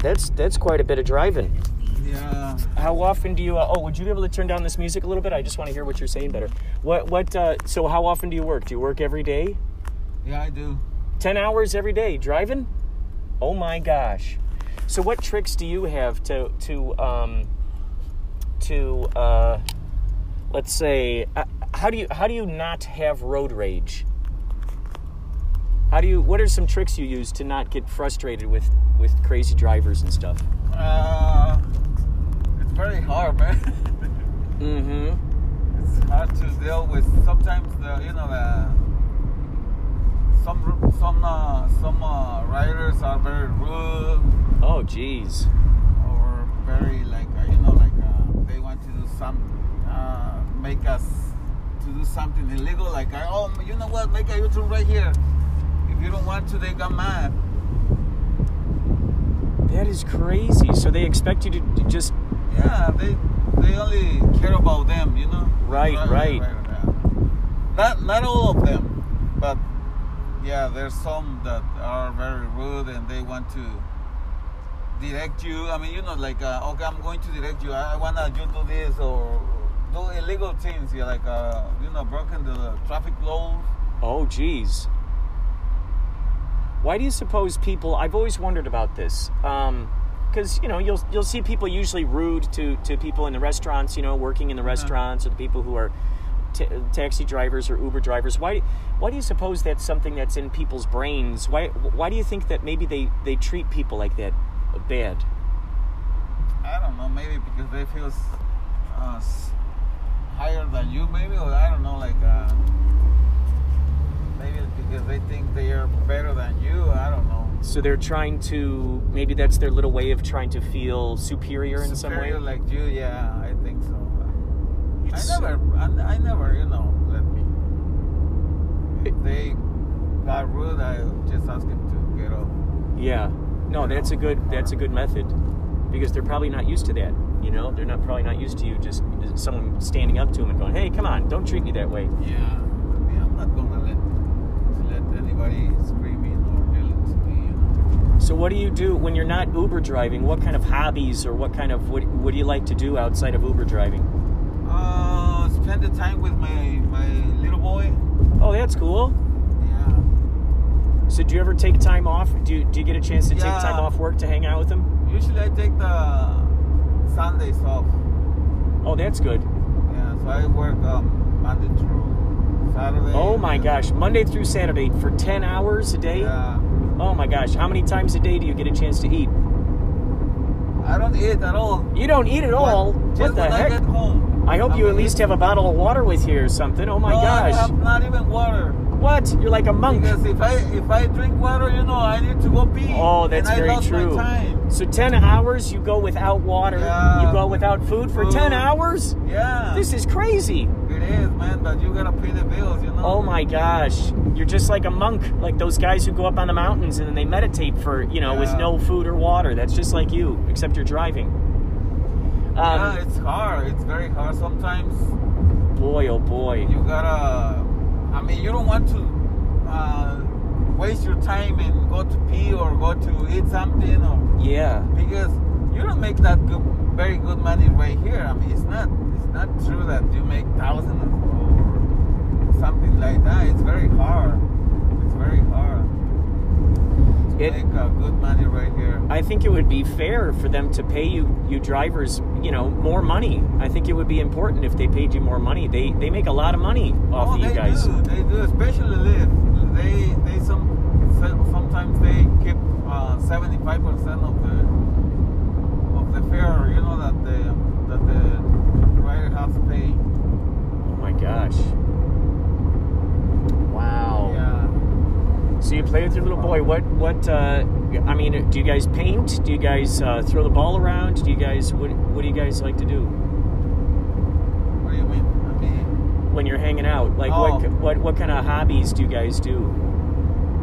that's that's quite a bit of driving.
Yeah.
How often do you uh, Oh, would you be able to turn down this music a little bit? I just want to hear what you're saying better. What what uh so how often do you work? Do you work every day?
Yeah, I do.
10 hours every day driving? Oh my gosh. So what tricks do you have to to um to uh let's say uh, how do you how do you not have road rage? How do you what are some tricks you use to not get frustrated with with crazy drivers and stuff?
Uh, it's very hard, man.
mm-hmm.
it's hard to deal with. Sometimes the you know the some some uh, some uh, riders are very rude
Oh jeez.
or very like uh, you know like uh, they want to do some uh, make us to do something illegal like uh, oh you know what make a U-turn right here if you don't want to they got mad
That is crazy. So they expect you to just
yeah they they only care about them you know
Right, right.
yeah. not not all of them but yeah there's some that are very rude and they want to direct you I mean you know like uh, okay I'm going to direct you I, I wanna you do this or do illegal things yeah like uh, you know broken the traffic laws
Oh, geez. Why do you suppose people? I've always wondered about this. Because you know, you'll you'll see people usually rude to to people in the restaurants. You know, working in the restaurants, or the people who are ta taxi drivers or Uber drivers. Why why do you suppose that's something that's in people's brains? Why why do you think that maybe they they treat people like that bad?
I don't know maybe because they feel uh, higher than you maybe or I don't know like uh, maybe because they think they are better than you I don't know
So they're trying to maybe that's their little way of trying to feel superior in some way.
Superior like you yeah I think so I never I, I never you know let me if they got rude I just ask them to get off
Yeah. No, that's a good that's a good method because they're probably not used to that. You know, they're not probably not used to you just someone standing up to them and going, "Hey, come on, don't treat me that way."
yeah yeah I'm not gonna let let anybody screaming or yelling me
So, what do you do when you're not Uber driving? What kind of hobbies or what kind of what, what do you like to do outside of Uber driving?
Uh, spend the time with my my little boy.
Oh, that's cool.
Yeah.
So, do you ever take time off? Do you, do you get a chance to take time off work to hang out with them?
Usually I take the Sundays off.
Oh, that's good.
Yeah, so I work um, Monday through Saturday.
Oh my gosh, Monday through Saturday for 10 hours a day?
Yeah.
Oh my gosh, how many times a day do you get a chance to eat?
I don't eat at all.
You don't eat at all?
When-
What the
I
heck?
get home.
I hope
I
you at least have a bottle of water with you or something. Oh my
no, I
gosh.
have not even water.
What? You're like a monk.
Because if I if I drink water, you know, I need to go pee.
Oh, that's
and I
very
lost
true.
My time.
So 10 hours you go without water,
Yeah.
you go without food for 10 hours?
Yeah.
This is crazy.
It is, man. But you gotta pay the bills, you know.
Oh my gosh. You're just like a monk, like those guys who go up on the mountains and then they meditate for, you know, with no food or water. That's just like you, except you're driving.
Yeah,
Um,
it's hard. It's very hard. Sometimes
boy, oh boy.
you gotta. I mean, you don't want to uh, waste your time and go to pee or go to eat something, or
Yeah.
because you don't make that good, very good money right here. I mean, it's not. It's not true that you make thousands or something like that. It's very hard. It's very hard to
It-
make uh, good money right here.
I think it would be fair for them to pay you, you drivers, you know, more money. I think it would be important if they paid you more money. They they make a lot of money off
oh,
of you
they
guys.
do. They do, especially Lyft. They they some sometimes they keep uh, seventy five percent of the fare. You know that the that the rider has to pay.
Oh my gosh. Wow.
Yeah.
So you play with your little boy. What what? Uh, I mean, do you guys paint? Do you guys uh, throw the ball around? Do you guys what? What do you guys like to do
What do you mean? I mean,
when you're hanging out? Like what
Oh.
what what kind of hobbies do you guys do?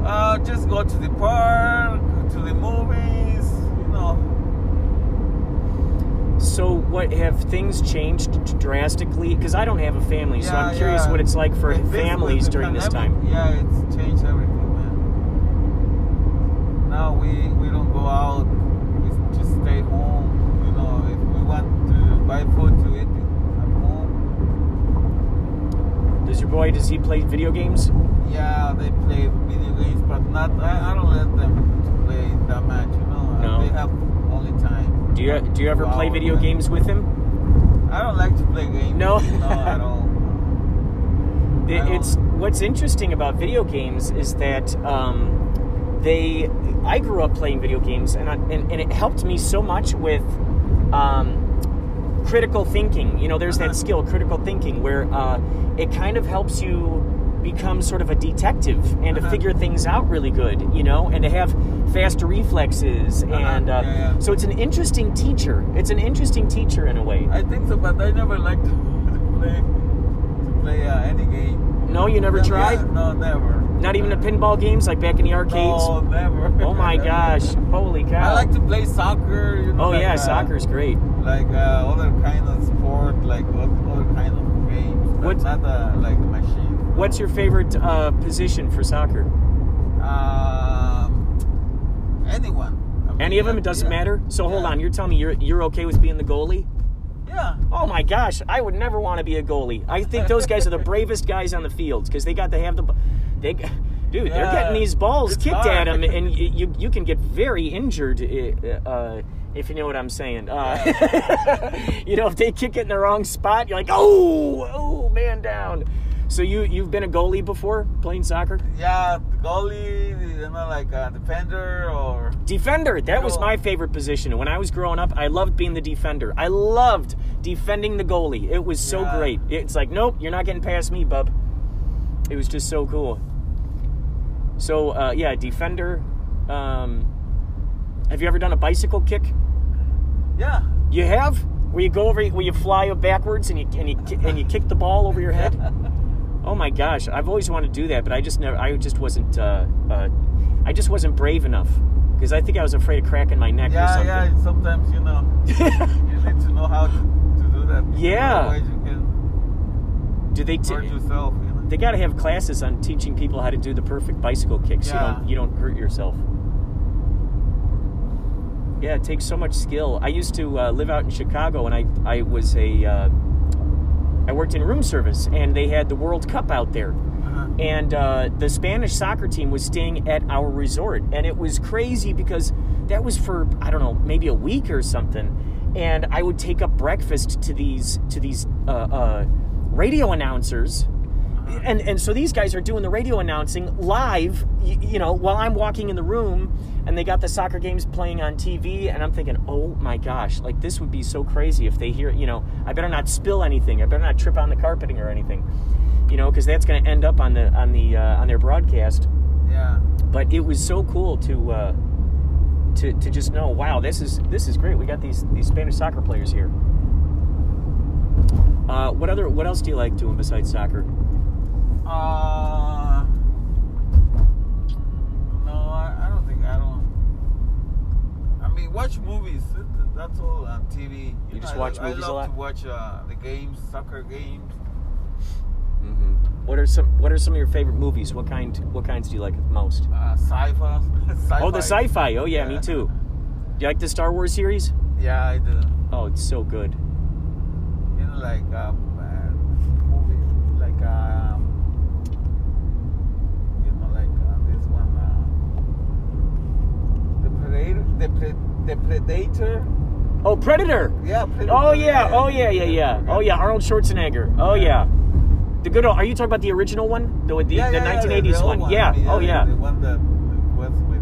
uh, just go to the park, to the movies. You know.
So what have things changed drastically? Because I don't have a family, so I'm curious
yeah.
what it's like for
With
families during this time.
Yeah, it's changed everything, man. Now we we don't go out. We just stay home. You know, if we want to buy food to eat at home,
Does your boy does he play video games?
yeah, they play video games, but not. I, I don't let them to play that much. You know,
No.
they have only time.
Do you do you ever play video games with him?
I don't like to play games.
No?
no, at all.
It-
I don't-
it's what's interesting about video games is that um, they. I grew up playing video games, and, I, and and it helped me so much with um, critical thinking. You know, there's
Uh-huh.
that skill, critical thinking, where uh, it kind of helps you become sort of a detective and to
Uh-huh.
figure things out really good. You know, and to have faster reflexes, and uh,
Yeah, yeah.
so it's an interesting teacher. It's an interesting teacher in a way.
I think so, but I never liked to, to play to play uh, any game.
no, you never
Yeah,
tried.
No, never.
Not even the pinball games like back in the arcades.
No, never.
Oh my gosh! Holy cow!
I like to play soccer. You know,
Oh
like,
yeah,
uh,
soccer's great.
Like uh, other kind of sport, like other kind of games. But
What-
Not uh, like machine.
What's your favorite uh, position for soccer?
Um, anyone. I mean,
Any of them? It doesn't
yeah.
matter. So hold on, you're telling me you're you're okay with being the goalie?
Yeah.
Oh my gosh, I would never want to be a goalie. I think those guys are the bravest guys on the field because they got to have the, they, dude, they're getting these balls
It's
kicked at them, and you you can get very injured. uh, Uh, if you know what I'm saying, uh, you know, if they kick it in the wrong spot, you're like, oh, oh, man down. So you you've been a goalie before playing soccer?
Yeah, goalie, you know, like a defender or
Defender. That was my favorite position. When I was growing up, I loved being the defender. I loved defending the goalie. It was so
Yeah.
great. It's like, nope, you're not getting past me, bub. It was just so cool. So, uh, yeah, defender. Um, have you ever done a bicycle kick?
yeah.
You have? Where you go over, where you fly backwards and you and you and you kick the ball over your head. Oh my gosh, I've always wanted to do that, but I just never. I just wasn't. Uh, uh, I just wasn't brave enough because I think I was afraid of cracking my neck or
Yeah,
something.
yeah. Sometimes you know you need to know how to, to do that.
Yeah.
Otherwise you can
Do they? T-
hurt yourself. You know.
they got to have classes on teaching people how to do the perfect bicycle kicks.
Yeah.
You don't. You don't hurt yourself. Yeah, it takes so much skill. I used to uh, live out in Chicago, and I I was a uh, I worked in room service, and they had the World Cup out there.
Uh-huh.
and uh, the Spanish soccer team was staying at our resort, and it was crazy because that was for I don't know maybe a week or something, and I would take up breakfast to these to these uh, uh, radio announcers, and and so these guys are doing the radio announcing live, you, you know, while I'm walking in the room, and they got the soccer games playing on TV, and I'm thinking, oh my gosh, like this would be so crazy if they hear, you know, I better not spill anything, I better not trip on the carpeting or anything, you know, because that's going to end up on the on the uh, on their broadcast.
Yeah.
But it was so cool to. Uh, to, to just know, wow, this is this is great. We got these these Spanish soccer players here. Uh, what other what else do you like doing besides soccer?
Uh, no, I, I don't think I don't. I mean, watch movies. That's all on TV.
You just watch
I,
movies
I
a
love
lot?
to watch uh, the games, soccer games.
Mm-hmm. What are some What are some of your favorite movies? What kind What kinds do you like most?
Uh, sci-fi. sci-fi.
Oh, the sci-fi. Oh yeah, me too. Do you like the Star Wars series?
Yeah, I do.
Oh, it's so good.
You know, like um, uh, movie, like um, you know, like uh, this one, uh, the Predator, the pre- the Predator.
Oh, Predator.
Yeah, Predator.
Oh yeah. Oh yeah. Yeah yeah. Oh yeah. Arnold Schwarzenegger. Oh yeah. The good. old- Are you talking about the original one? The the,
Yeah,
the
yeah, yeah,
1980s
the old
one? Yeah. Oh yeah.
The one that was with. Uh,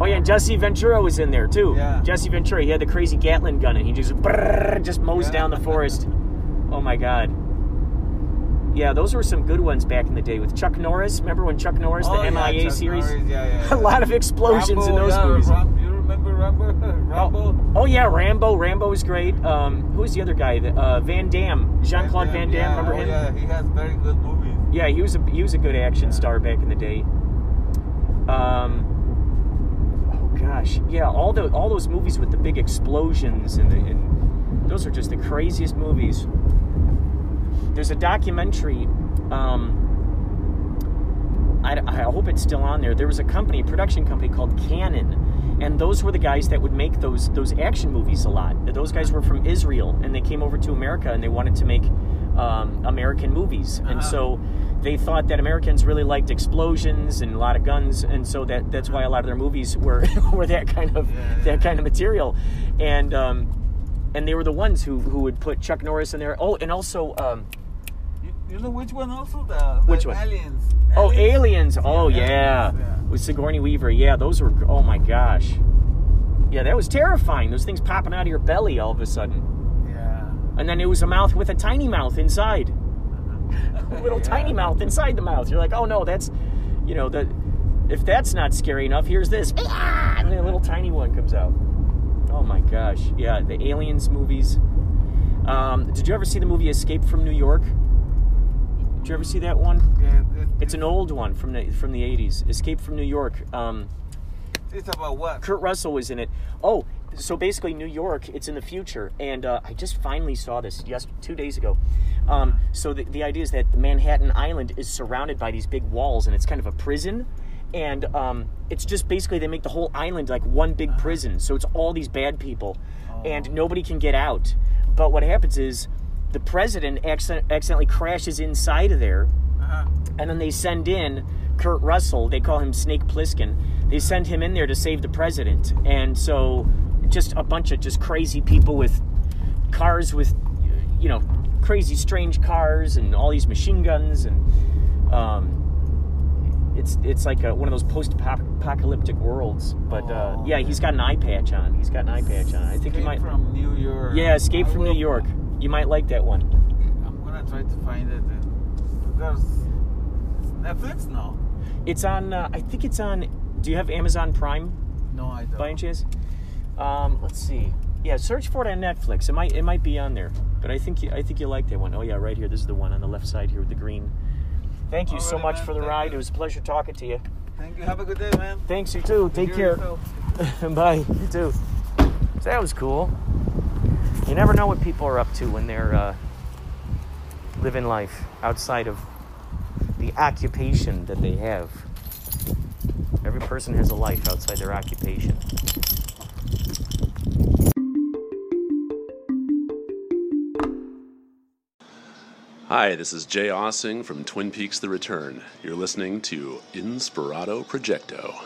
Oh yeah, and Jesse Ventura was in there too.
Yeah.
Jesse Ventura, he had the crazy Gatling gun, and he just brrrr, just mows down the forest. Oh my god. Yeah, those were some good ones back in the day with Chuck Norris. Remember when Chuck Norris,
oh,
the MIA
Chuck
series?
Norris, yeah, yeah,
A lot of explosions in those movies.
Ram- you remember Rambo? Rambo?
Oh yeah, Rambo. Rambo is great. Um, who was the other guy? Uh, Van Damme, Jean Claude Van Damme.
yeah,
Remember
oh. Yeah, he has very good movies.
Yeah, he was a he was a good action star back in the day. Um, oh gosh, yeah, all the all those movies with the big explosions and, the, and those are just the craziest movies. There's a documentary. Um, I, I hope it's still on there. There was a company, a production company called Cannon, and those were the guys that would make those those action movies a lot. Those guys were from Israel, and they came over to America, and they wanted to make um, American movies, and so they thought that Americans really liked explosions and a lot of guns, and so that that's why a lot of their movies were were that kind of that kind of material, and um, and they were the ones who who would put Chuck Norris in there. Oh, and also. Um,
You, know which one also? The,
Which one?
Aliens.
Oh, Aliens. Oh,
Yeah,
yeah.
Aliens, yeah.
With Sigourney Weaver. Yeah, those were, oh my gosh. Yeah, that was terrifying. Those things popping out of your belly all of a sudden.
Yeah.
And then it was a mouth with a tiny mouth inside. a little tiny mouth inside the mouth. You're like, oh no, that's, you know, the, if that's not scary enough, here's this. And then a little tiny one comes out. Oh my gosh. Yeah, the Aliens movies. Um, did you ever see the movie Escape from New York? Did you ever see that one?
Yeah, it,
It's an old one from the from the 80s. Escape from New York. Um,
it's about what?
Kurt Russell was in it. Oh, so basically New York. It's in the future, and uh, I just finally saw this yes two days ago. Um, so the, the idea is that Manhattan Island is surrounded by these big walls, and it's kind of a prison. And um, it's just basically they make the whole island like one big prison. So it's all these bad people, and nobody can get out. But what happens is the president accident- accidentally crashes inside of there,
Uh-huh.
and then they send in Kurt Russell. They call him Snake Plissken. They send him in there to save the president, and so just a bunch of just crazy people with cars with, you know, crazy strange cars and all these machine guns and. Um, it's, it's like a, one of those post-apocalyptic worlds, but uh,
Oh,
yeah, he's got an eye patch on. He's got an eye patch on. I think
Escape
might.
from New York.
Yeah, Escape
I
from New
will-
York. You might like that one.
I'm gonna try to find it. There's Netflix? No.
It's on. Uh, I think it's on. Do you have Amazon Prime
No, I don't.
by any chance? Um, let's see. Yeah, search for it on Netflix. It might. It might be on there. But I think. You, I think you like that one. Oh yeah, right here. This is the one on the left side here with the green. Thank you so much
man.
for the
Thank
ride.
you.
It was a pleasure talking to you.
Thank you. Have a good day, man.
Thanks you too. Take care.
yourself.
Bye. You too. So that was cool. You never know what people are up to when they're uh, living life outside of the occupation that they have. Every person has a life outside their occupation.
Hi, this is Jay Aaseng from Twin Peaks The Return. You're listening to Inspirato Projecto.